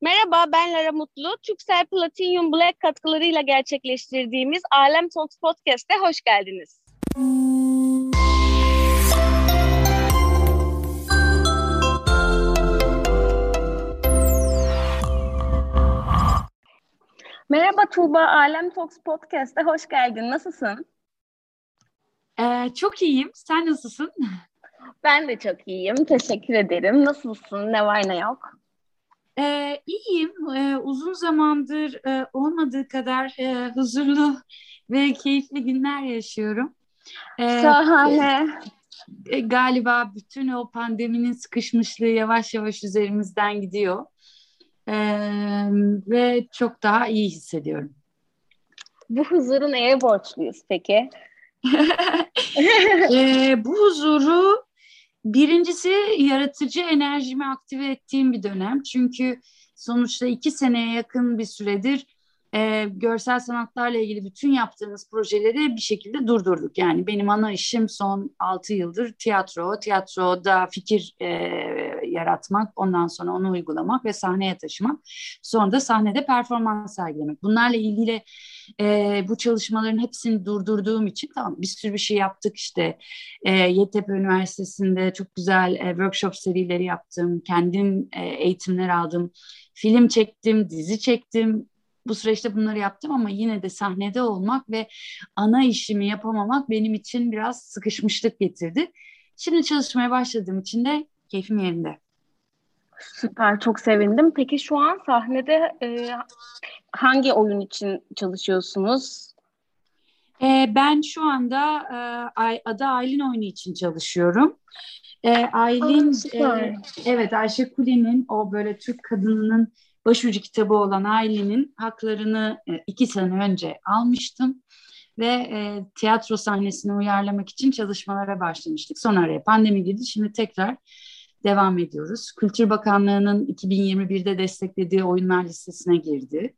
Merhaba, ben Lara Mutlu. Türksel Platinum Black katkılarıyla gerçekleştirdiğimiz Alem Talks Podcast'e hoş geldiniz. Merhaba Tuğba, Alem Talks Podcast'e hoş geldin. Nasılsın? Ee, çok iyiyim. Sen nasılsın? Ben de çok iyiyim. Teşekkür ederim. Nasılsın? Ne var ne yok? Ee, iyiyim. Ee, uzun zamandır e, olmadığı kadar e, huzurlu ve keyifli günler yaşıyorum. Ee, Şahane. E, galiba bütün o pandeminin sıkışmışlığı yavaş yavaş üzerimizden gidiyor. Ee, ve çok daha iyi hissediyorum. Bu huzuru neye borçluyuz peki? ee, bu huzuru Birincisi yaratıcı enerjimi aktive ettiğim bir dönem. Çünkü sonuçta iki seneye yakın bir süredir e, görsel sanatlarla ilgili bütün yaptığımız projeleri bir şekilde durdurduk. Yani benim ana işim son altı yıldır tiyatro. Tiyatroda fikir e, yaratmak, ondan sonra onu uygulamak ve sahneye taşımak. Sonra da sahnede performans sergilemek. Bunlarla ilgili e, bu çalışmaların hepsini durdurduğum için tamam bir sürü bir şey yaptık işte. E, Yeditepe Üniversitesi'nde çok güzel e, workshop serileri yaptım. Kendim e, eğitimler aldım. Film çektim, dizi çektim bu süreçte bunları yaptım ama yine de sahnede olmak ve ana işimi yapamamak benim için biraz sıkışmışlık getirdi. Şimdi çalışmaya başladığım için de keyfim yerinde. Süper, çok sevindim. Peki şu an sahnede e, hangi oyun için çalışıyorsunuz? E, ben şu anda e, adı Aylin oyunu için çalışıyorum. E, Aylin, Aa, e, evet Ayşe Kuli'nin o böyle Türk kadınının başucu kitabı olan Aylin'in haklarını e, iki sene önce almıştım ve e, tiyatro sahnesini uyarlamak için çalışmalara başlamıştık. Sonra araya pandemi girdi. Şimdi tekrar devam ediyoruz. Kültür Bakanlığı'nın 2021'de desteklediği oyunlar listesine girdi.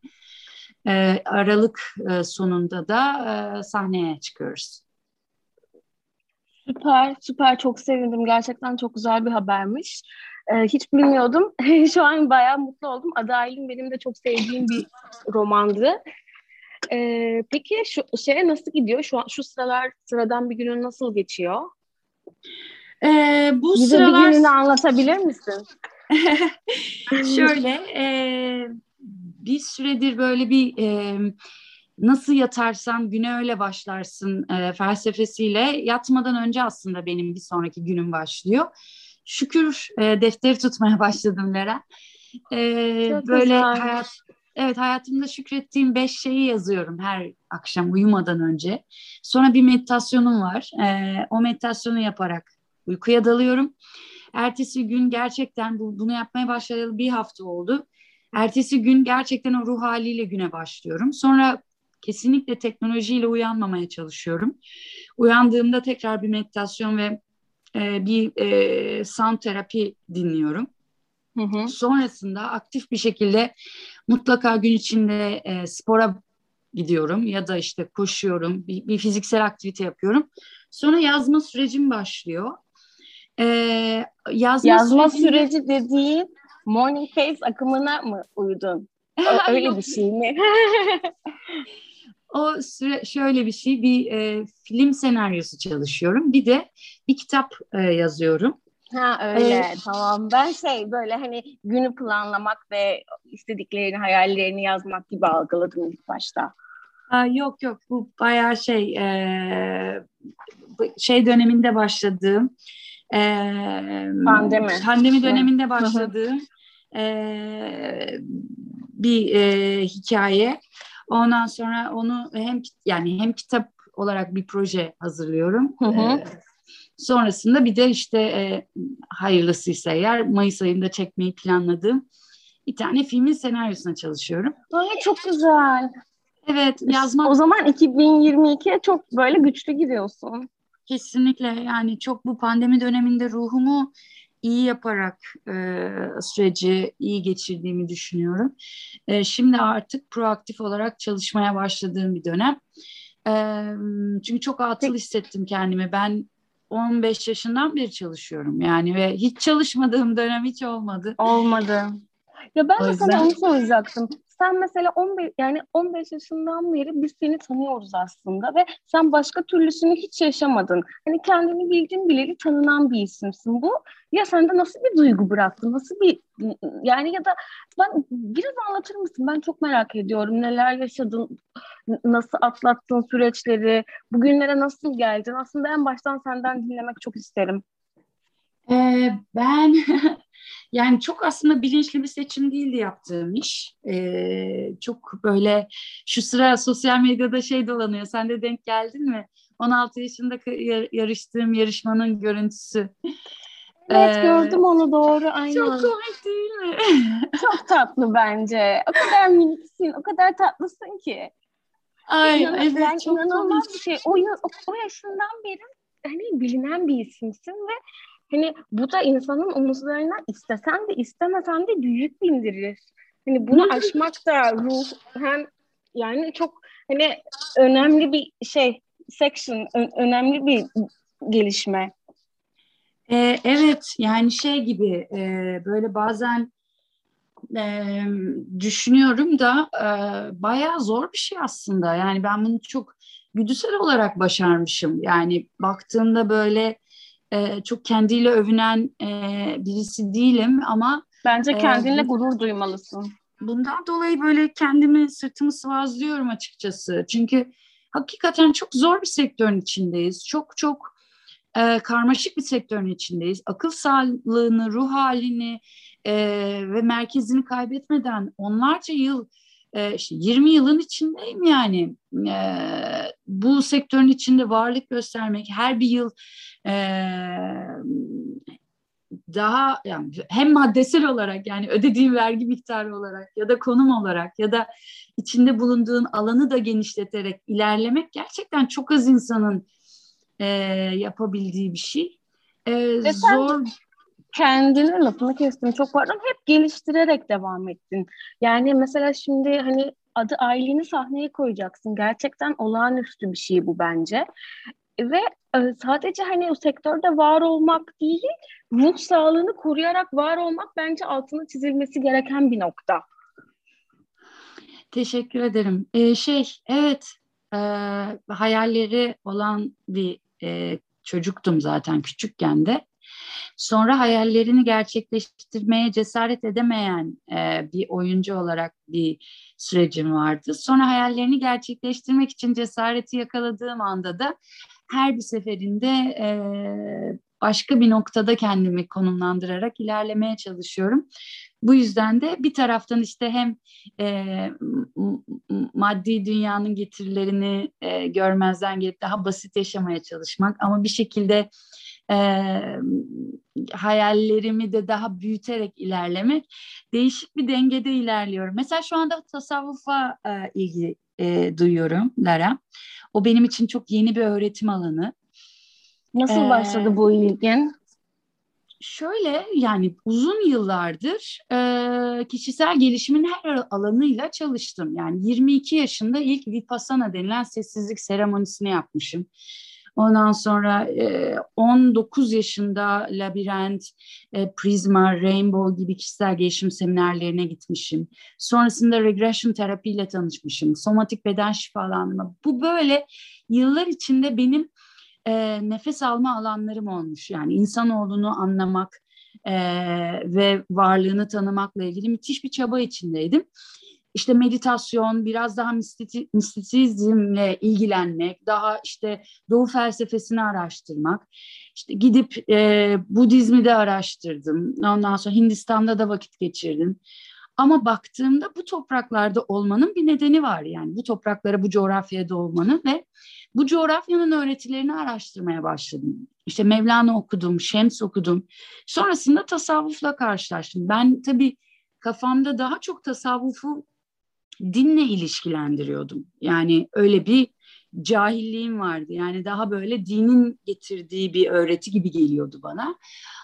E, Aralık e, sonunda da e, sahneye çıkıyoruz. Süper, süper. Çok sevindim. Gerçekten çok güzel bir habermiş. Ee, hiç bilmiyordum. Şu an bayağı mutlu oldum. Aylin benim de çok sevdiğim bir romandı. Ee, peki şu şeye nasıl gidiyor? Şu an şu sıralar sıradan bir günün nasıl geçiyor? Ee, bu Bize sıralar... bir gününü anlatabilir misin? Şöyle, e, bir süredir böyle bir e, nasıl yatarsan güne öyle başlarsın e, felsefesiyle yatmadan önce aslında benim bir sonraki günüm başlıyor şükür e, defteri tutmaya başladım Lera. E, böyle güzel. hayat Evet hayatımda şükrettiğim beş şeyi yazıyorum her akşam uyumadan önce. Sonra bir meditasyonum var. E, o meditasyonu yaparak uykuya dalıyorum. Ertesi gün gerçekten bu, bunu yapmaya başlayalı bir hafta oldu. Ertesi gün gerçekten o ruh haliyle güne başlıyorum. Sonra kesinlikle teknolojiyle uyanmamaya çalışıyorum. Uyandığımda tekrar bir meditasyon ve e, bir e, sound terapi dinliyorum. Hı hı. Sonrasında aktif bir şekilde mutlaka gün içinde e, spora gidiyorum ya da işte koşuyorum, bir, bir fiziksel aktivite yapıyorum. Sonra yazma sürecim başlıyor. Yazma yazma süreci dediğin morning pace akımına mı uydun? Öyle bir şey mi? O süre şöyle bir şey, bir e, film senaryosu çalışıyorum. Bir de bir kitap e, yazıyorum. Ha öyle ee, tamam. Ben şey böyle hani günü planlamak ve istediklerini, hayallerini yazmak gibi algıladım ilk başta. Aa, yok yok bu bayağı şey e, şey döneminde başladığım e, pandemi pandemi döneminde başladığım e, bir e, hikaye. Ondan sonra onu hem yani hem kitap olarak bir proje hazırlıyorum. Hı hı. Ee, sonrasında bir de işte e, hayırlısıysa eğer Mayıs ayında çekmeyi planladığım bir tane filmin senaryosuna çalışıyorum. Ay çok güzel. Evet yazmak. O zaman 2022'ye çok böyle güçlü gidiyorsun. Kesinlikle yani çok bu pandemi döneminde ruhumu iyi yaparak e, süreci iyi geçirdiğimi düşünüyorum. E, şimdi artık proaktif olarak çalışmaya başladığım bir dönem. E, çünkü çok atıl hissettim kendimi. Ben 15 yaşından beri çalışıyorum yani ve hiç çalışmadığım dönem hiç olmadı. Olmadı. Ya ben de sana onu soracaktım. Sen mesela 15 yani 15 yaşından beri biz seni tanıyoruz aslında ve sen başka türlüsünü hiç yaşamadın. Hani kendini bildiğin bileli tanınan bir isimsin bu. Ya sende nasıl bir duygu bıraktı? Nasıl bir yani ya da ben biraz anlatır mısın? Ben çok merak ediyorum. Neler yaşadın? Nasıl atlattın süreçleri? Bugünlere nasıl geldin? Aslında en baştan senden dinlemek çok isterim. Ee, ben yani çok aslında bilinçli bir seçim değildi yaptığım iş. Ee, çok böyle şu sıra sosyal medyada şey dolanıyor. Sen de denk geldin mi? 16 yaşında yarıştığım yarışmanın görüntüsü. Evet ee, gördüm onu doğru aynen. Çok komik değil mi? çok tatlı bence. O kadar miniksin, o kadar tatlısın ki. Ay, İnan, evet yani çok inanılmaz komik. bir şey. O, o, o yaşından beri hani bilinen bir isimsin ve Hani bu da insanın omuzlarına istesen de istemesen de büyük bindirir. Hani bunu aşmak da ruh hem yani çok hani önemli bir şey section önemli bir gelişme. Ee, evet yani şey gibi e, böyle bazen e, düşünüyorum da e, bayağı zor bir şey aslında. Yani ben bunu çok güdüsel olarak başarmışım. Yani baktığımda böyle e, çok kendiyle övünen e, birisi değilim ama bence kendinle e, gurur duymalısın. Bundan dolayı böyle kendimi sırtımı sıvazlıyorum açıkçası. Çünkü hakikaten çok zor bir sektörün içindeyiz. Çok çok e, karmaşık bir sektörün içindeyiz. Akıl sağlığını, ruh halini e, ve merkezini kaybetmeden onlarca yıl e, işte 20 yılın içindeyim yani. E, bu sektörün içinde varlık göstermek, her bir yıl e, daha yani hem maddesel olarak yani ödediğin vergi miktarı olarak ya da konum olarak ya da içinde bulunduğun alanı da genişleterek ilerlemek gerçekten çok az insanın e, yapabildiği bir şey. E, zor kendini lafını kestim çok pardon hep geliştirerek devam ettin. Yani mesela şimdi hani adı aileni sahneye koyacaksın. Gerçekten olağanüstü bir şey bu bence. Ve e, sadece hani o sektörde var olmak değil, ruh sağlığını koruyarak var olmak bence altını çizilmesi gereken bir nokta. Teşekkür ederim. Ee, şey, evet, e, hayalleri olan bir e, çocuktum zaten küçükken de. Sonra hayallerini gerçekleştirmeye cesaret edemeyen e, bir oyuncu olarak bir sürecim vardı. Sonra hayallerini gerçekleştirmek için cesareti yakaladığım anda da her bir seferinde e, başka bir noktada kendimi konumlandırarak ilerlemeye çalışıyorum. Bu yüzden de bir taraftan işte hem e, maddi dünyanın getirilerini e, görmezden gelip daha basit yaşamaya çalışmak ama bir şekilde e, hayallerimi de daha büyüterek ilerlemek değişik bir dengede ilerliyorum. Mesela şu anda tasavvufa e, ilgi e, duyuyorum Lara. O benim için çok yeni bir öğretim alanı. Nasıl ee, başladı bu ilgin? Şöyle yani uzun yıllardır e, kişisel gelişimin her alanıyla çalıştım. Yani 22 yaşında ilk Vipassana denilen sessizlik seremonisini yapmışım. Ondan sonra e, 19 yaşında Labirent, e, Prisma, Rainbow gibi kişisel gelişim seminerlerine gitmişim. Sonrasında regression terapiyle tanışmışım. Somatik beden şifalanma. Bu böyle yıllar içinde benim e, nefes alma alanlarım olmuş. Yani insanoğlunu anlamak e, ve varlığını tanımakla ilgili müthiş bir çaba içindeydim işte meditasyon, biraz daha mistisizmle ilgilenmek, daha işte Doğu felsefesini araştırmak, işte gidip e, Budizmi de araştırdım. Ondan sonra Hindistan'da da vakit geçirdim. Ama baktığımda bu topraklarda olmanın bir nedeni var yani bu topraklara, bu coğrafyada olmanın ve bu coğrafyanın öğretilerini araştırmaya başladım. İşte Mevlana okudum, Şems okudum. Sonrasında tasavvufla karşılaştım. Ben tabii kafamda daha çok tasavvufu dinle ilişkilendiriyordum. Yani öyle bir cahilliğim vardı. Yani daha böyle dinin getirdiği bir öğreti gibi geliyordu bana.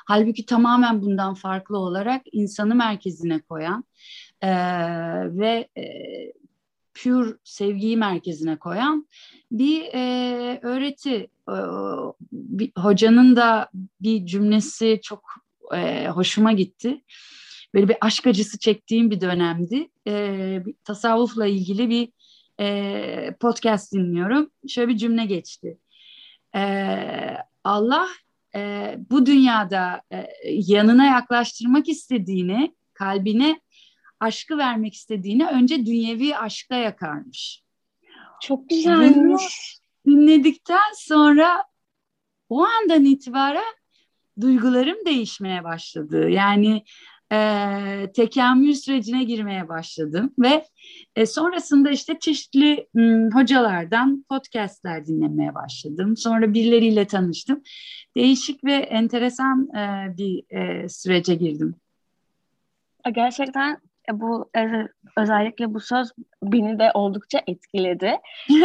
Halbuki tamamen bundan farklı olarak insanı merkezine koyan e, ve e, pür sevgiyi merkezine koyan bir e, öğreti. E, bir, hocanın da bir cümlesi çok e, hoşuma gitti. Böyle bir aşk acısı çektiğim bir dönemdi. E, bir tasavvufla ilgili bir e, podcast dinliyorum. Şöyle bir cümle geçti. E, Allah e, bu dünyada e, yanına yaklaştırmak istediğini, kalbine aşkı vermek istediğini önce dünyevi aşkta yakarmış. Çok güzelmiş. Dinledikten sonra o andan itibaren duygularım değişmeye başladı. Yani e, tekamül sürecine girmeye başladım ve e, sonrasında işte çeşitli m, hocalardan podcastler dinlemeye başladım. Sonra birileriyle tanıştım. Değişik ve enteresan e, bir e, sürece girdim. Gerçekten e, bu e, özellikle bu söz beni de oldukça etkiledi.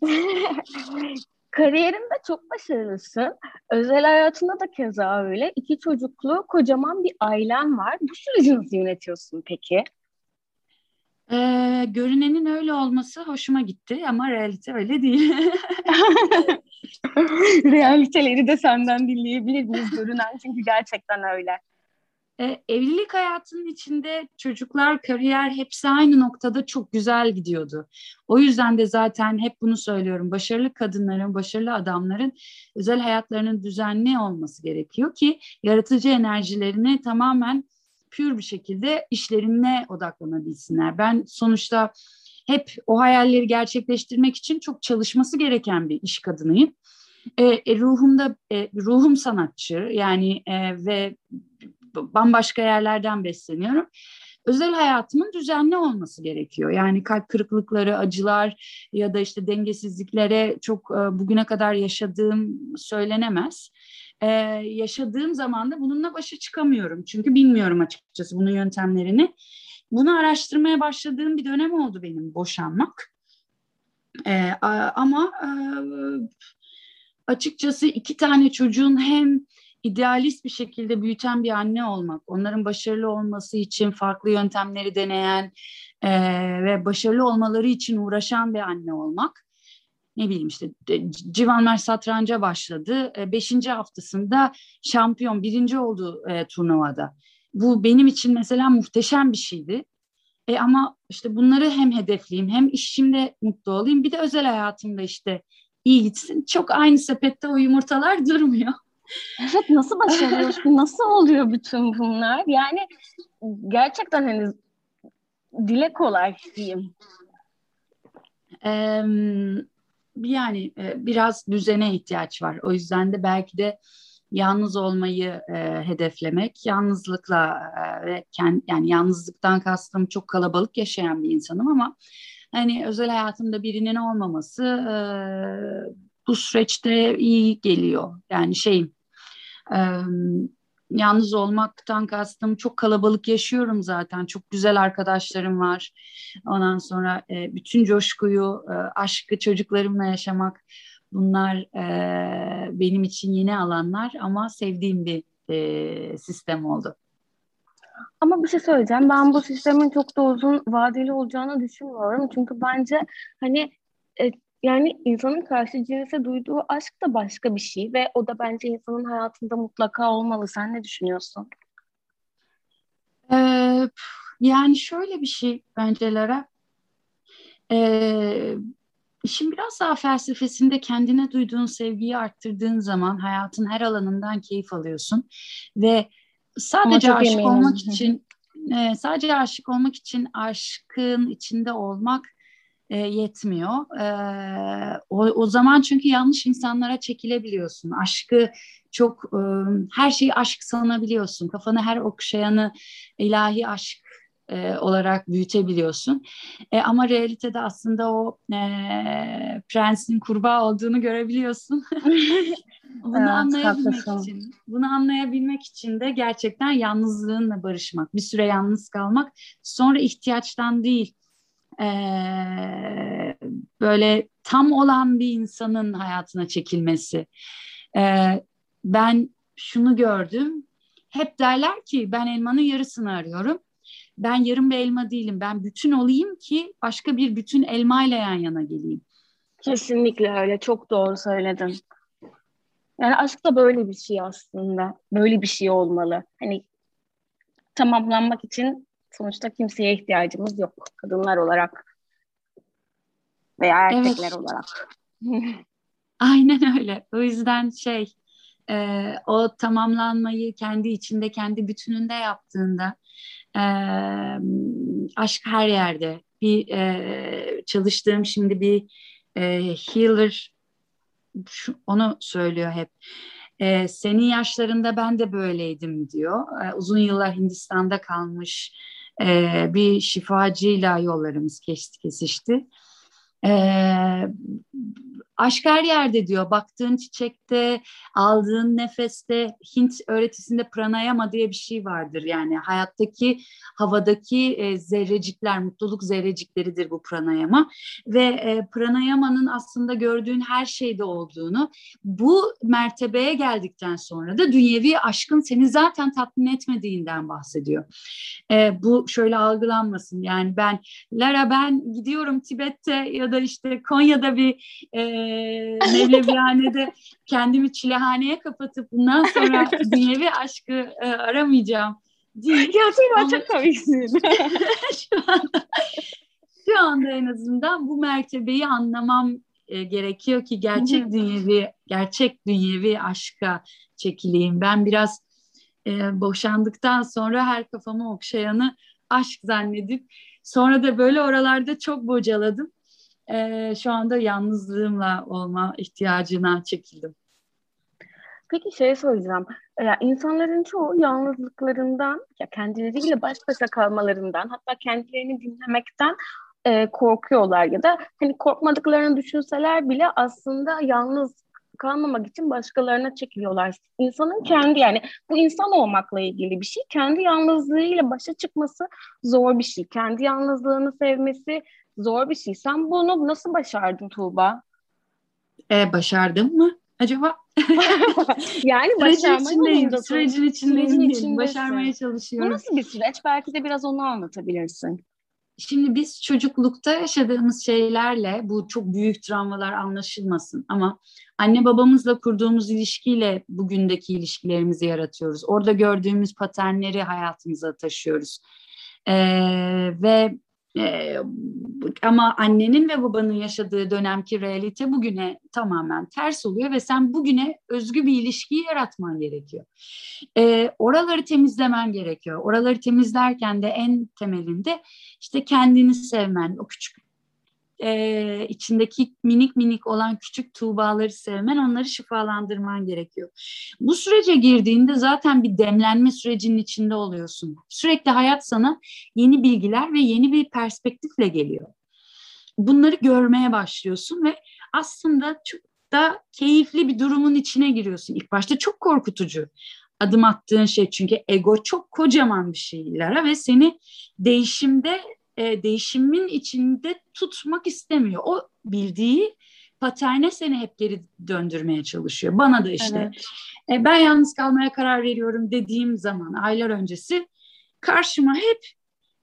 Kariyerinde çok başarılısın. Özel hayatında da keza öyle. İki çocuklu, kocaman bir ailen var. Bu süreci nasıl yönetiyorsun peki? Ee, görünenin öyle olması hoşuma gitti ama realite öyle değil. Realiteleri de senden dinleyebilir miyiz görünen çünkü gerçekten öyle. E, evlilik hayatının içinde çocuklar, kariyer hepsi aynı noktada çok güzel gidiyordu. O yüzden de zaten hep bunu söylüyorum. Başarılı kadınların, başarılı adamların özel hayatlarının düzenli olması gerekiyor ki yaratıcı enerjilerini tamamen pür bir şekilde işlerine odaklanabilsinler. Ben sonuçta hep o hayalleri gerçekleştirmek için çok çalışması gereken bir iş kadınıyım. E, e, ruhumda e, ruhum sanatçı yani e, ve bambaşka yerlerden besleniyorum. Özel hayatımın düzenli olması gerekiyor. Yani kalp kırıklıkları, acılar ya da işte dengesizliklere çok e, bugüne kadar yaşadığım söylenemez. Ee, yaşadığım zaman da bununla başa çıkamıyorum. Çünkü bilmiyorum açıkçası bunun yöntemlerini. Bunu araştırmaya başladığım bir dönem oldu benim boşanmak. Ee, ama e, açıkçası iki tane çocuğun hem idealist bir şekilde büyüten bir anne olmak, onların başarılı olması için farklı yöntemleri deneyen e, ve başarılı olmaları için uğraşan bir anne olmak. Ne bileyim işte Civanmer satranca başladı. E, beşinci haftasında şampiyon, birinci oldu e, turnuvada. Bu benim için mesela muhteşem bir şeydi. E ama işte bunları hem hedefleyeyim hem işimde mutlu olayım bir de özel hayatımda işte iyi gitsin. Çok aynı sepette o yumurtalar durmuyor. Evet nasıl başarıyorsun? nasıl oluyor bütün bunlar? Yani gerçekten hani dile kolay diyeyim. Ee, yani e, biraz düzene ihtiyaç var. O yüzden de belki de yalnız olmayı e, hedeflemek, yalnızlıkla e, ve kendi, yani yalnızlıktan kastım çok kalabalık yaşayan bir insanım ama hani özel hayatımda birinin olmaması e, bu süreçte iyi geliyor. Yani şeyim e, yalnız olmaktan kastım çok kalabalık yaşıyorum zaten. Çok güzel arkadaşlarım var. Ondan sonra e, bütün coşkuyu, e, aşkı çocuklarımla yaşamak bunlar e, benim için yeni alanlar ama sevdiğim bir e, sistem oldu. Ama bir şey söyleyeceğim. Ben bu sistemin çok da uzun vadeli olacağını düşünmüyorum. Çünkü bence hani e, yani insanın karşı cinse duyduğu aşk da başka bir şey ve o da bence insanın hayatında mutlaka olmalı. Sen ne düşünüyorsun? Ee, yani şöyle bir şey bence Lara. Ee, işin biraz daha felsefesinde kendine duyduğun sevgiyi arttırdığın zaman hayatın her alanından keyif alıyorsun ve sadece aşık eminim. olmak için e, sadece aşık olmak için aşkın içinde olmak e, yetmiyor. E, o, o zaman çünkü yanlış insanlara çekilebiliyorsun. Aşkı çok e, her şeyi aşk sanabiliyorsun. Kafanı her okşayanı ilahi aşk e, olarak büyütebiliyorsun. E, ama realitede aslında o e, prensin kurbağa olduğunu görebiliyorsun. bunu evet, anlayabilmek haklısın. için, bunu anlayabilmek için de gerçekten yalnızlığınla barışmak, bir süre yalnız kalmak, sonra ihtiyaçtan değil, e, böyle tam olan bir insanın hayatına çekilmesi. E, ben şunu gördüm. Hep derler ki ben elmanın yarısını arıyorum. Ben yarım bir elma değilim. Ben bütün olayım ki başka bir bütün elmayla yan yana geleyim. Kesinlikle öyle. Çok doğru söyledin. Yani aşk da böyle bir şey aslında. Böyle bir şey olmalı. Hani tamamlanmak için sonuçta kimseye ihtiyacımız yok kadınlar olarak veya erkekler evet. olarak. Aynen öyle. O yüzden şey e, o tamamlanmayı kendi içinde, kendi bütününde yaptığında e, aşk her yerde. Bir e, çalıştığım şimdi bir e, healer şu, onu söylüyor hep. E, senin yaşlarında ben de böyleydim diyor. E, uzun yıllar Hindistan'da kalmış bir şifacıyla yollarımız kesişti. E, aşk her yerde diyor. Baktığın çiçekte, aldığın nefeste, Hint öğretisinde pranayama diye bir şey vardır. Yani hayattaki, havadaki e, zerrecikler, mutluluk zerrecikleridir bu pranayama. Ve e, pranayamanın aslında gördüğün her şeyde olduğunu, bu mertebeye geldikten sonra da dünyevi aşkın seni zaten tatmin etmediğinden bahsediyor. E, bu şöyle algılanmasın. Yani ben, Lara ben gidiyorum Tibet'te ya da işte Konya'da bir e, e, Mevlevihane'de kendimi çilehaneye kapatıp bundan sonra dünyevi aşkı e, aramayacağım değil. Gerçekten çok komiksin. şu anda şu anda en azından bu mertebeyi anlamam e, gerekiyor ki gerçek dünyevi gerçek dünyevi aşka çekileyim. Ben biraz e, boşandıktan sonra her kafamı okşayanı aşk zannedip sonra da böyle oralarda çok bocaladım e, şu anda yalnızlığımla olma ihtiyacına çekildim. Peki şey soracağım. Ya insanların çoğu yalnızlıklarından, ya kendileriyle baş başa kalmalarından, hatta kendilerini dinlemekten e, korkuyorlar ya da hani korkmadıklarını düşünseler bile aslında yalnız kalmamak için başkalarına çekiliyorlar. İnsanın kendi yani bu insan olmakla ilgili bir şey. Kendi yalnızlığıyla başa çıkması zor bir şey. Kendi yalnızlığını sevmesi zor bir şey. Sen bunu nasıl başardın Tuğba? Ee, başardım mı acaba? yani sürecin içindeyim, sürecin içindeyim, sürecin içindesin. başarmaya çalışıyorum. Bu nasıl bir süreç? Belki de biraz onu anlatabilirsin. Şimdi biz çocuklukta yaşadığımız şeylerle bu çok büyük travmalar anlaşılmasın ama anne babamızla kurduğumuz ilişkiyle bugündeki ilişkilerimizi yaratıyoruz. Orada gördüğümüz paternleri hayatımıza taşıyoruz. Ee, ve ee, ama annenin ve babanın yaşadığı dönemki realite bugüne tamamen ters oluyor ve sen bugüne özgü bir ilişkiyi yaratman gerekiyor. Ee, oraları temizlemen gerekiyor. Oraları temizlerken de en temelinde işte kendini sevmen, o küçük e, içindeki minik minik olan küçük tuğbaları sevmen, onları şifalandırman gerekiyor. Bu sürece girdiğinde zaten bir demlenme sürecinin içinde oluyorsun. Sürekli hayat sana yeni bilgiler ve yeni bir perspektifle geliyor. Bunları görmeye başlıyorsun ve aslında çok da keyifli bir durumun içine giriyorsun. İlk başta çok korkutucu adım attığın şey çünkü ego çok kocaman bir şeyler ve seni değişimde e, değişimin içinde tutmak istemiyor. O bildiği paterne seni hep geri döndürmeye çalışıyor. Bana da işte evet. e, ben yalnız kalmaya karar veriyorum dediğim zaman aylar öncesi karşıma hep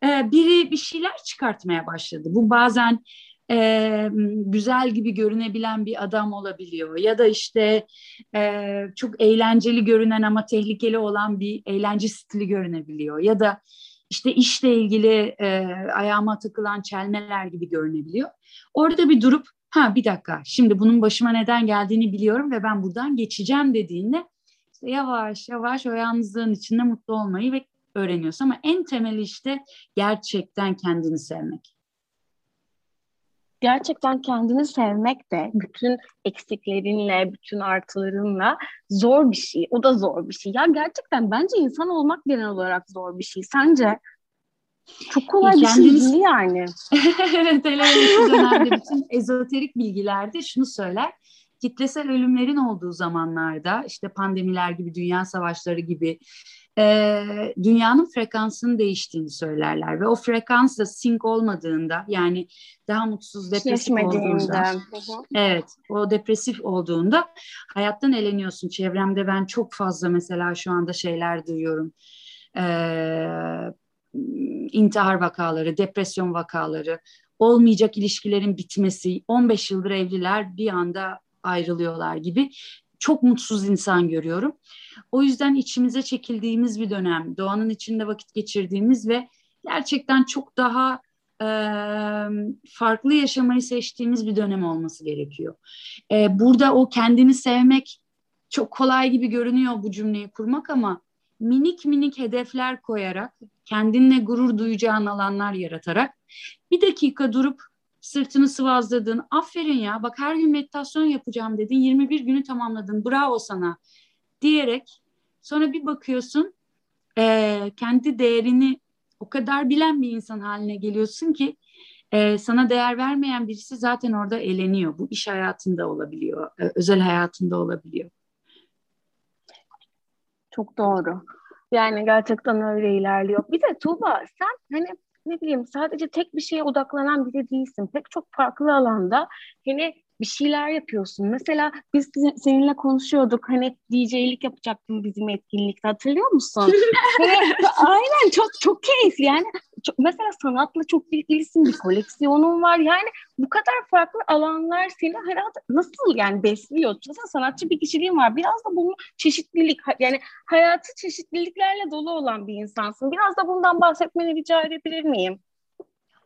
e, biri bir şeyler çıkartmaya başladı. Bu bazen e, güzel gibi görünebilen bir adam olabiliyor ya da işte e, çok eğlenceli görünen ama tehlikeli olan bir eğlence stili görünebiliyor ya da işte işle ilgili e, ayağıma takılan çelmeler gibi görünebiliyor. Orada bir durup ha bir dakika şimdi bunun başıma neden geldiğini biliyorum ve ben buradan geçeceğim dediğinde işte yavaş yavaş o yalnızlığın içinde mutlu olmayı ve öğreniyorsun ama en temeli işte gerçekten kendini sevmek gerçekten kendini sevmek de bütün eksiklerinle, bütün artılarınla zor bir şey. O da zor bir şey. Ya gerçekten bence insan olmak genel olarak zor bir şey. Sence? Çok kolay e, bir şey değil yani. evet, hele şu dönemde bütün ezoterik bilgilerde şunu söyler. Kitlesel ölümlerin olduğu zamanlarda işte pandemiler gibi, dünya savaşları gibi e, dünyanın frekansının değiştiğini söylerler ve o frekans da sync olmadığında yani daha mutsuz depresif olduğunda evet o depresif olduğunda hayattan eleniyorsun. Çevremde ben çok fazla mesela şu anda şeyler duyuyorum. Ee, intihar vakaları depresyon vakaları olmayacak ilişkilerin bitmesi 15 yıldır evliler bir anda ayrılıyorlar gibi çok mutsuz insan görüyorum. O yüzden içimize çekildiğimiz bir dönem, doğanın içinde vakit geçirdiğimiz ve gerçekten çok daha e, farklı yaşamayı seçtiğimiz bir dönem olması gerekiyor. E, burada o kendini sevmek çok kolay gibi görünüyor bu cümleyi kurmak ama minik minik hedefler koyarak, kendinle gurur duyacağın alanlar yaratarak bir dakika durup sırtını sıvazladın. Aferin ya bak her gün meditasyon yapacağım dedin. 21 günü tamamladın. Bravo sana diyerek sonra bir bakıyorsun e, kendi değerini o kadar bilen bir insan haline geliyorsun ki e, sana değer vermeyen birisi zaten orada eleniyor. Bu iş hayatında olabiliyor, e, özel hayatında olabiliyor. Çok doğru. Yani gerçekten öyle ilerliyor. Bir de Tuğba sen hani ne bileyim sadece tek bir şeye odaklanan biri değilsin. Pek çok farklı alanda hani bir şeyler yapıyorsun. Mesela biz seninle konuşuyorduk hani DJ'lik yapacaktın bizim etkinlikte hatırlıyor musun? aynen çok çok keyifli yani. Çok, mesela sanatla çok ilgilisin bir koleksiyonun var yani bu kadar farklı alanlar seni herhalde nasıl yani besliyor? Mesela sanatçı bir kişiliğin var. Biraz da bunu çeşitlilik yani hayatı çeşitliliklerle dolu olan bir insansın. Biraz da bundan bahsetmeni rica edebilir miyim?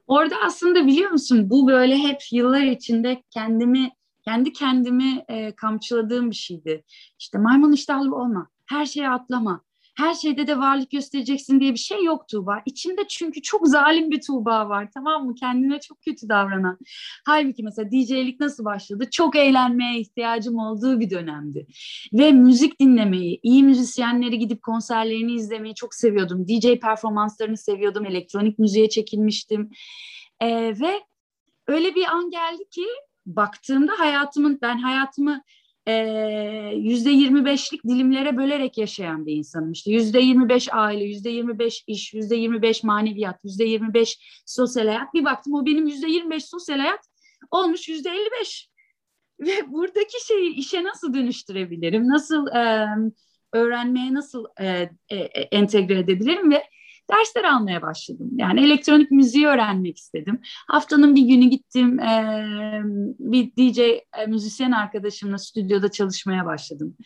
Orada aslında biliyor musun bu böyle hep yıllar içinde kendimi kendi kendimi e, kamçıladığım bir şeydi. İşte maymun iştahlı olma, her şeye atlama, her şeyde de varlık göstereceksin diye bir şey yok Tuğba. İçimde çünkü çok zalim bir Tuğba var tamam mı? Kendine çok kötü davranan. Halbuki mesela DJ'lik nasıl başladı? Çok eğlenmeye ihtiyacım olduğu bir dönemdi. Ve müzik dinlemeyi, iyi müzisyenleri gidip konserlerini izlemeyi çok seviyordum. DJ performanslarını seviyordum. Elektronik müziğe çekilmiştim. Ee, ve öyle bir an geldi ki baktığımda hayatımın ben hayatımı yüzde yirmi beşlik dilimlere bölerek yaşayan bir insanım. İşte yüzde yirmi beş aile, yüzde yirmi beş iş, yüzde yirmi beş maneviyat, yüzde yirmi beş sosyal hayat. Bir baktım o benim yüzde yirmi beş sosyal hayat olmuş yüzde elli beş. Ve buradaki şeyi işe nasıl dönüştürebilirim? Nasıl e, öğrenmeye nasıl e, e, entegre edebilirim ve dersler almaya başladım. Yani elektronik müziği öğrenmek istedim. Haftanın bir günü gittim e, bir DJ e, müzisyen arkadaşımla stüdyoda çalışmaya başladım.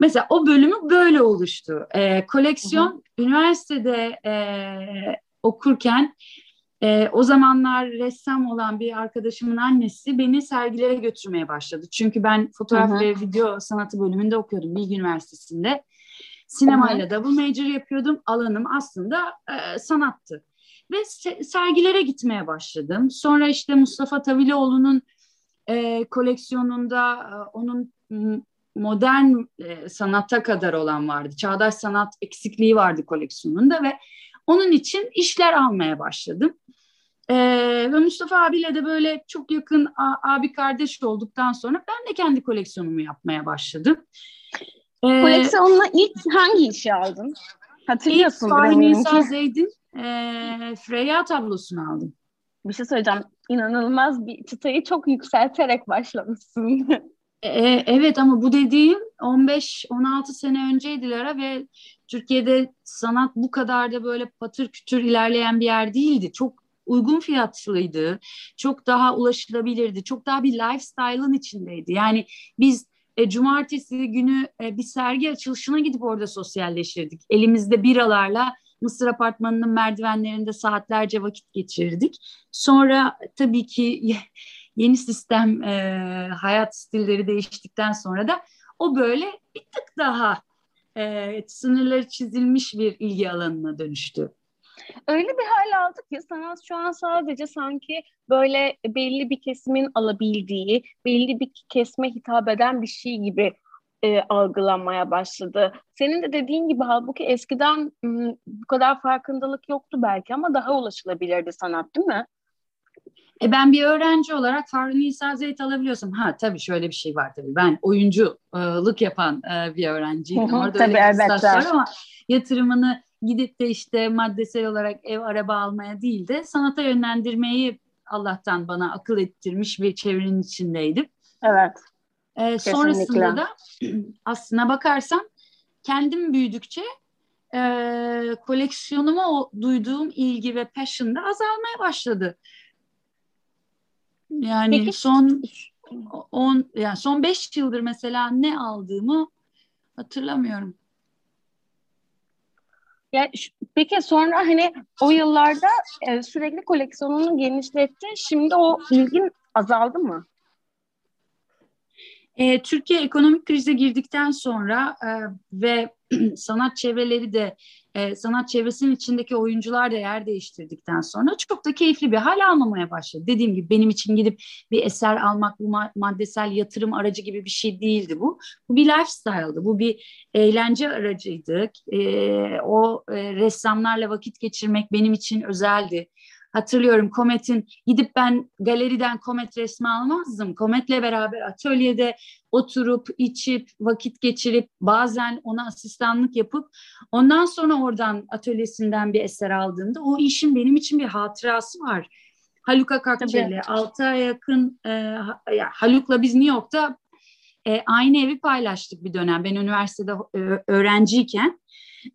Mesela o bölümü böyle oluştu. E, koleksiyon hı hı. üniversitede e, okurken e, o zamanlar ressam olan bir arkadaşımın annesi beni sergilere götürmeye başladı. Çünkü ben fotoğraf hı hı. ve video sanatı bölümünde okuyordum Bilgi Üniversitesi'nde. Sinemayla double major yapıyordum. Alanım aslında e, sanattı. Ve se- sergilere gitmeye başladım. Sonra işte Mustafa Tavilioğlu'nun e, koleksiyonunda e, onun modern e, sanata kadar olan vardı. Çağdaş sanat eksikliği vardı koleksiyonunda ve onun için işler almaya başladım. Ee, ve Mustafa abiyle de böyle çok yakın abi kardeş olduktan sonra ben de kendi koleksiyonumu yapmaya başladım. Ee, Koleksiyonuna ilk hangi işi aldın? Hatırlıyorsun İlk Nisa Zeyd'in e, Freya tablosunu aldım. Bir şey söyleyeceğim. İnanılmaz bir çıtayı çok yükselterek başlamışsın. E, e evet ama bu dediğim 15-16 sene önceydi Lara ve Türkiye'de sanat bu kadar da böyle patır kütür ilerleyen bir yer değildi. Çok uygun fiyatlıydı. Çok daha ulaşılabilirdi. Çok daha bir lifestyle'ın içindeydi. Yani biz e, cumartesi günü e, bir sergi açılışına gidip orada sosyalleşirdik. Elimizde biralarla Mısır apartmanının merdivenlerinde saatlerce vakit geçirdik. Sonra tabii ki yeni sistem e, hayat stilleri değiştikten sonra da o böyle bir tık daha e, sınırları çizilmiş bir ilgi alanına dönüştü. Öyle bir hal aldık ki sanat şu an sadece sanki böyle belli bir kesimin alabildiği, belli bir kesme hitap eden bir şey gibi e, algılanmaya başladı. Senin de dediğin gibi halbuki eskiden m, bu kadar farkındalık yoktu belki ama daha ulaşılabilirdi sanat değil mi? E ben bir öğrenci olarak Faruni İsa Zeyt alabiliyorsam ha tabii şöyle bir şey var tabii ben oyunculuk yapan e, bir öğrenciydim. Orada tabii, evet, ama yatırımını gidip de işte maddesel olarak ev araba almaya değil de sanata yönlendirmeyi Allah'tan bana akıl ettirmiş bir çevrenin içindeydim. Evet. Ee, sonrasında da aslına bakarsam kendim büyüdükçe e, koleksiyonuma o, duyduğum ilgi ve passion da azalmaya başladı. Yani Peki, son on, yani son beş yıldır mesela ne aldığımı hatırlamıyorum. Ya peki sonra hani o yıllarda e, sürekli koleksiyonunu genişletti. Şimdi o ilgin azaldı mı? E, Türkiye ekonomik krize girdikten sonra e, ve sanat çevreleri de e, sanat çevresinin içindeki oyuncular da yer değiştirdikten sonra çok da keyifli bir hal almamaya başladı. Dediğim gibi benim için gidip bir eser almak bu maddesel yatırım aracı gibi bir şey değildi bu. Bu bir lifestyle'dı. Bu bir eğlence aracıydı. E, o e, ressamlarla vakit geçirmek benim için özeldi. Hatırlıyorum Komet'in gidip ben galeriden Komet resmi almazdım. Komet'le beraber atölyede oturup içip vakit geçirip bazen ona asistanlık yapıp ondan sonra oradan atölyesinden bir eser aldığımda o işin benim için bir hatırası var. Haluk Akakçeli, altı ay yakın e, Haluk'la biz New York'ta e, aynı evi paylaştık bir dönem. Ben üniversitede e, öğrenciyken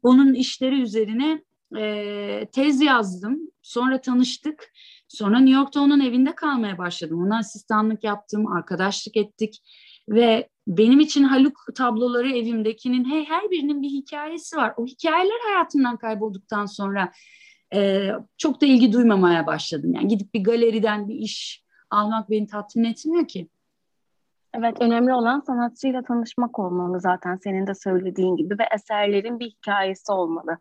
onun işleri üzerine e, tez yazdım. Sonra tanıştık. Sonra New York'ta onun evinde kalmaya başladım. Ona asistanlık yaptım, arkadaşlık ettik ve benim için Haluk tabloları evimdekinin hey, her birinin bir hikayesi var. O hikayeler hayatımdan kaybolduktan sonra e, çok da ilgi duymamaya başladım. Yani gidip bir galeriden bir iş almak beni tatmin etmiyor ki. Evet, önemli olan sanatçıyla tanışmak olmalı zaten senin de söylediğin gibi ve eserlerin bir hikayesi olmalı.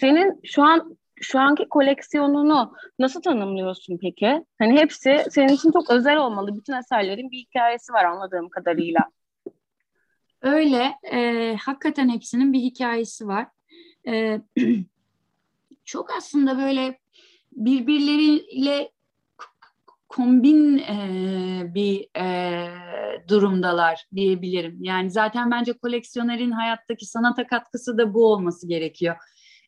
Senin şu an şu anki koleksiyonunu nasıl tanımlıyorsun peki? Hani hepsi senin için çok özel olmalı. Bütün eserlerin bir hikayesi var anladığım kadarıyla. Öyle. E, hakikaten hepsinin bir hikayesi var. E, çok aslında böyle birbirleriyle kombin e, bir e, durumdalar diyebilirim. Yani zaten bence koleksiyonerin hayattaki sanata katkısı da bu olması gerekiyor.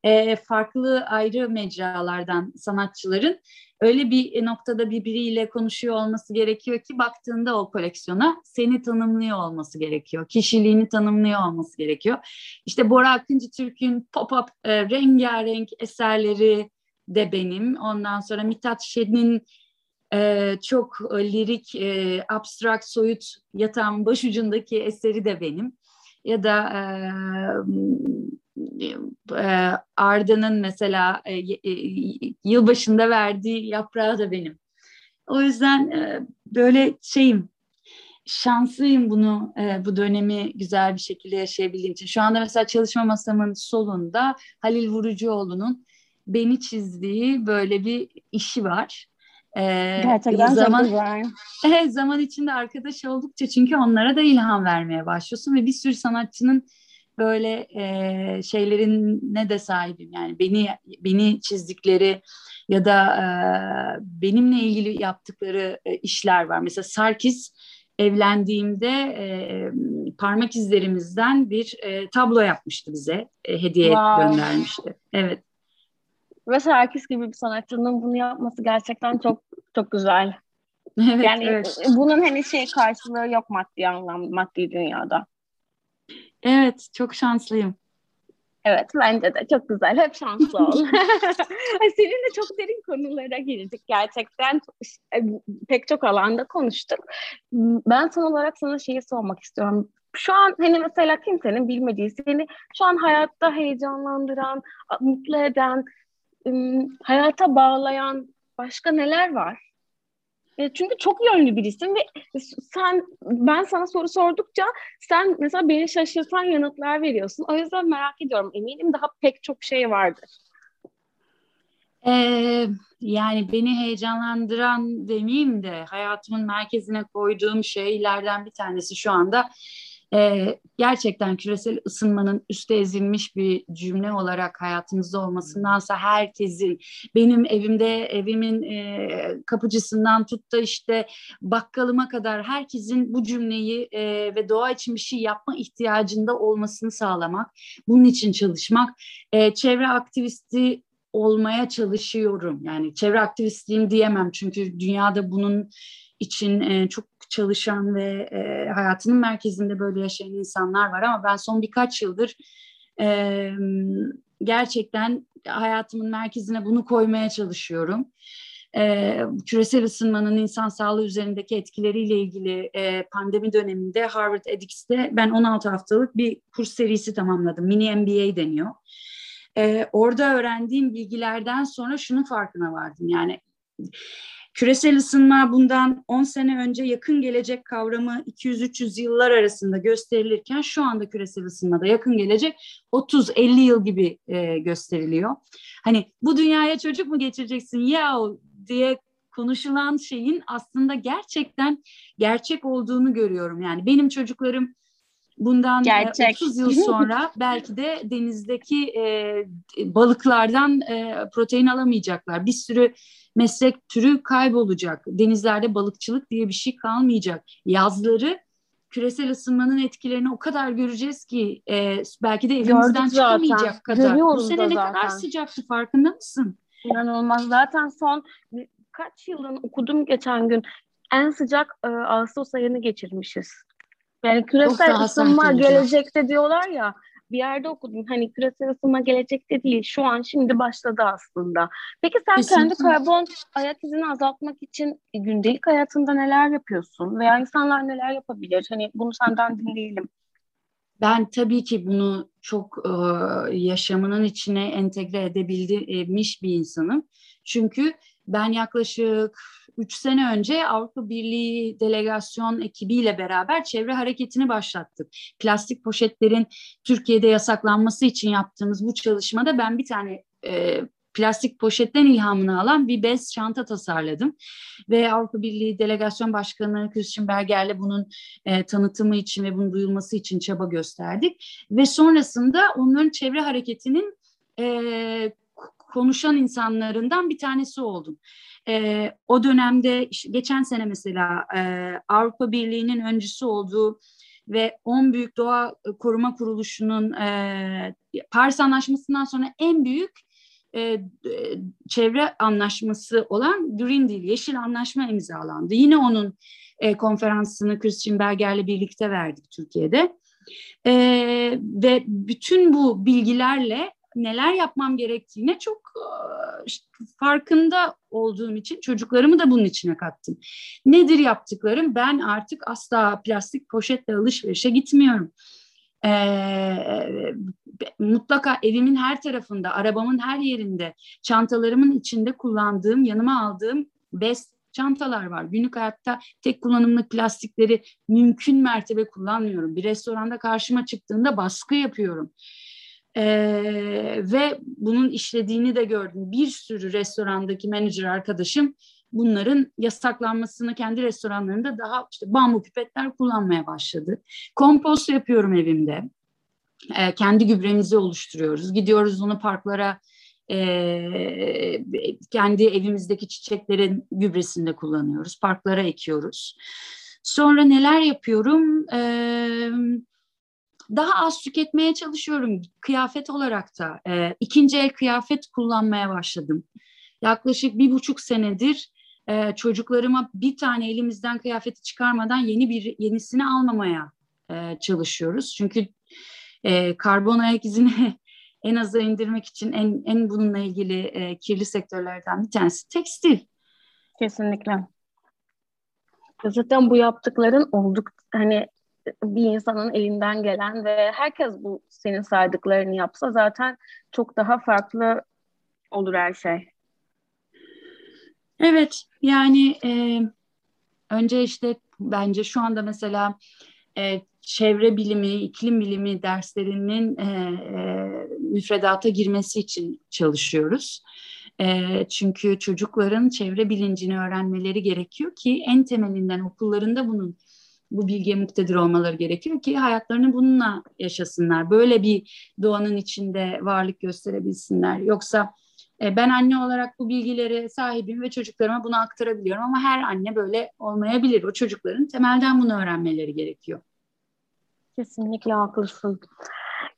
E, farklı ayrı mecralardan sanatçıların öyle bir noktada birbiriyle konuşuyor olması gerekiyor ki baktığında o koleksiyona seni tanımlıyor olması gerekiyor. Kişiliğini tanımlıyor olması gerekiyor. İşte Bora Akıncı Türk'ün pop-up e, rengarenk eserleri de benim. Ondan sonra Mithat Şen'in e, çok lirik, e, abstrakt, soyut yatağın başucundaki eseri de benim. Ya da e, e, Arda'nın mesela e, e, yılbaşında verdiği yaprağı da benim. O yüzden e, böyle şeyim, şanslıyım bunu e, bu dönemi güzel bir şekilde yaşayabildiğim için. Şu anda mesela çalışma masamın solunda Halil Vurucuoğlu'nun beni çizdiği böyle bir işi var. Ee, Gerçekten zaman, çok güzel. Zaman içinde arkadaş oldukça çünkü onlara da ilham vermeye başlıyorsun ve bir sürü sanatçının böyle e, şeylerine de sahibim. Yani beni beni çizdikleri ya da e, benimle ilgili yaptıkları e, işler var. Mesela Sarkis evlendiğimde e, parmak izlerimizden bir e, tablo yapmıştı bize. E, hediye wow. göndermişti. Evet. Ve Serkis gibi bir sanatçının bunu yapması gerçekten çok çok güzel. Evet, yani evet. bunun hani şey karşılığı yok maddi anlam, maddi dünyada. Evet, çok şanslıyım. Evet, bence de çok güzel. Hep şanslı ol. Seninle çok derin konulara girdik gerçekten. E, pek çok alanda konuştuk. Ben son olarak sana şeyi sormak istiyorum. Şu an hani mesela kimsenin bilmediği, seni şu an hayatta heyecanlandıran, mutlu eden, hayata bağlayan başka neler var? E, çünkü çok yönlü birisin ve sen ben sana soru sordukça sen mesela beni şaşırtan yanıtlar veriyorsun. O yüzden merak ediyorum. Eminim daha pek çok şey vardır. Ee, yani beni heyecanlandıran demeyeyim de hayatımın merkezine koyduğum şeylerden bir tanesi şu anda e, gerçekten küresel ısınmanın üste ezilmiş bir cümle olarak hayatımızda olmasındansa herkesin benim evimde evimin e, kapıcısından tut da işte bakkalıma kadar herkesin bu cümleyi e, ve doğa için bir şey yapma ihtiyacında olmasını sağlamak, bunun için çalışmak, e, çevre aktivisti olmaya çalışıyorum. Yani çevre aktivistliğim diyemem çünkü dünyada bunun için e, çok çalışan ve e, hayatının merkezinde böyle yaşayan insanlar var ama ben son birkaç yıldır e, gerçekten hayatımın merkezine bunu koymaya çalışıyorum. e, küresel ısınmanın insan sağlığı üzerindeki etkileriyle ilgili e, pandemi döneminde Harvard edX'te ben 16 haftalık bir kurs serisi tamamladım. Mini MBA deniyor. E, orada öğrendiğim bilgilerden sonra şunun farkına vardım. Yani Küresel ısınma bundan 10 sene önce yakın gelecek kavramı 200-300 yıllar arasında gösterilirken şu anda küresel ısınmada yakın gelecek 30-50 yıl gibi e, gösteriliyor. Hani bu dünyaya çocuk mu geçireceksin ya diye konuşulan şeyin aslında gerçekten gerçek olduğunu görüyorum. Yani benim çocuklarım bundan e, Gerçek. 30 yıl sonra belki de denizdeki e, balıklardan e, protein alamayacaklar. Bir sürü meslek türü kaybolacak. Denizlerde balıkçılık diye bir şey kalmayacak. Yazları küresel ısınmanın etkilerini o kadar göreceğiz ki e, belki de evimizden çıkamayacak kadar. Görüyoruz Bu sene ne kadar sıcaktı farkında mısın? İnanılmaz. Zaten son kaç yılın okudum geçen gün en sıcak e, Ağustos ayını geçirmişiz. Yani küresel ısınma gelecekte diyorlar ya bir yerde okudum. Hani küresel ısınma gelecekte değil. Şu an şimdi başladı aslında. Peki sen Kesinlikle. kendi karbon ayak izini azaltmak için gündelik hayatında neler yapıyorsun? Veya insanlar neler yapabilir? Hani bunu senden dinleyelim. Ben tabii ki bunu çok e, yaşamının içine entegre edebilmiş bir insanım. Çünkü ben yaklaşık üç sene önce Avrupa Birliği delegasyon ekibiyle beraber çevre hareketini başlattık. Plastik poşetlerin Türkiye'de yasaklanması için yaptığımız bu çalışmada ben bir tane e, plastik poşetten ilhamını alan bir bez çanta tasarladım. Ve Avrupa Birliği Delegasyon Başkanı Christian Berger'le bunun e, tanıtımı için ve bunun duyulması için çaba gösterdik. Ve sonrasında onların çevre hareketinin e, konuşan insanlarından bir tanesi oldum. E, o dönemde geçen sene mesela e, Avrupa Birliği'nin öncüsü olduğu ve 10 büyük doğa koruma kuruluşunun e, Paris Anlaşması'ndan sonra en büyük e, çevre anlaşması olan Green Deal, Yeşil Anlaşma imzalandı. Yine onun e, konferansını Christian Berger'le birlikte verdik Türkiye'de. E, ve bütün bu bilgilerle neler yapmam gerektiğine çok e, işte, farkında olduğum için çocuklarımı da bunun içine kattım. Nedir yaptıklarım? Ben artık asla plastik poşetle alışverişe gitmiyorum. Ee, mutlaka evimin her tarafında, arabamın her yerinde, çantalarımın içinde kullandığım, yanıma aldığım bez çantalar var. Günlük hayatta tek kullanımlık plastikleri mümkün mertebe kullanmıyorum. Bir restoranda karşıma çıktığında baskı yapıyorum. Ee, ve bunun işlediğini de gördüm. Bir sürü restorandaki menajer arkadaşım bunların yasaklanmasını kendi restoranlarında daha işte bambu pipetler kullanmaya başladı. Kompost yapıyorum evimde. Ee, kendi gübremizi oluşturuyoruz. Gidiyoruz onu parklara e, kendi evimizdeki çiçeklerin gübresinde kullanıyoruz. Parklara ekiyoruz. Sonra neler yapıyorum? Eee daha az tüketmeye çalışıyorum kıyafet olarak da. E, ikinci el kıyafet kullanmaya başladım. Yaklaşık bir buçuk senedir e, çocuklarıma bir tane elimizden kıyafeti çıkarmadan yeni bir yenisini almamaya e, çalışıyoruz. Çünkü e, karbon ayak izini en aza indirmek için en, en bununla ilgili e, kirli sektörlerden bir tanesi tekstil. Kesinlikle. Zaten bu yaptıkların olduk hani bir insanın elinden gelen ve herkes bu senin saydıklarını yapsa zaten çok daha farklı olur her şey. Evet yani e, önce işte bence şu anda mesela e, çevre bilimi, iklim bilimi derslerinin e, e, müfredata girmesi için çalışıyoruz. E, çünkü çocukların çevre bilincini öğrenmeleri gerekiyor ki en temelinden okullarında bunun bu bilgiye muktedir olmaları gerekiyor ki hayatlarını bununla yaşasınlar. Böyle bir doğanın içinde varlık gösterebilsinler. Yoksa e, ben anne olarak bu bilgileri sahibim ve çocuklarıma bunu aktarabiliyorum ama her anne böyle olmayabilir. O çocukların temelden bunu öğrenmeleri gerekiyor. Kesinlikle haklısın.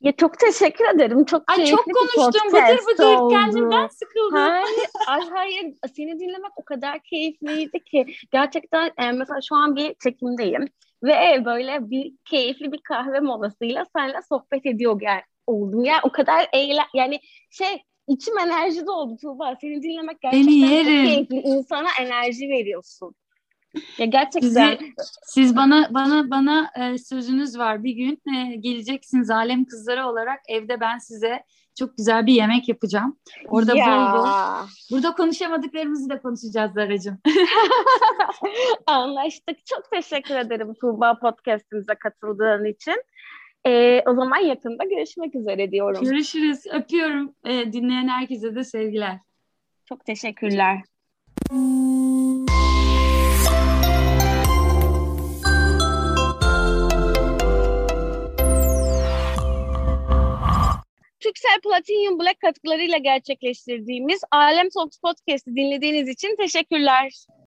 Ya çok teşekkür ederim. Çok Ay çok konuştum. Bıdır bıdır oldu. kendimden sıkıldım. Hayır, ay hayır. Seni dinlemek o kadar keyifliydi ki. Gerçekten e, mesela şu an bir çekimdeyim. Ve böyle bir keyifli bir kahve molasıyla seninle sohbet ediyor gel oldum. Yani o kadar eğlen yani şey içim enerji doldu Tuğba. Seni dinlemek gerçekten çok keyifli. İnsan sana enerji veriyorsun. Ya gerçekten. Sizi, siz bana bana bana e, sözünüz var. Bir gün e, geleceksiniz alem kızları olarak evde ben size çok güzel bir yemek yapacağım. Orada ya. bol bol. Burada konuşamadıklarımızı da konuşacağız Zaracığım. Anlaştık. Çok teşekkür ederim Tuğba podcastimize katıldığın için. Ee, o zaman yakında görüşmek üzere diyorum. Görüşürüz. Öpüyorum. Ee, dinleyen herkese de sevgiler. Çok teşekkürler. Türksel Platinum Black katkılarıyla gerçekleştirdiğimiz Alem Talks Podcast'i dinlediğiniz için teşekkürler.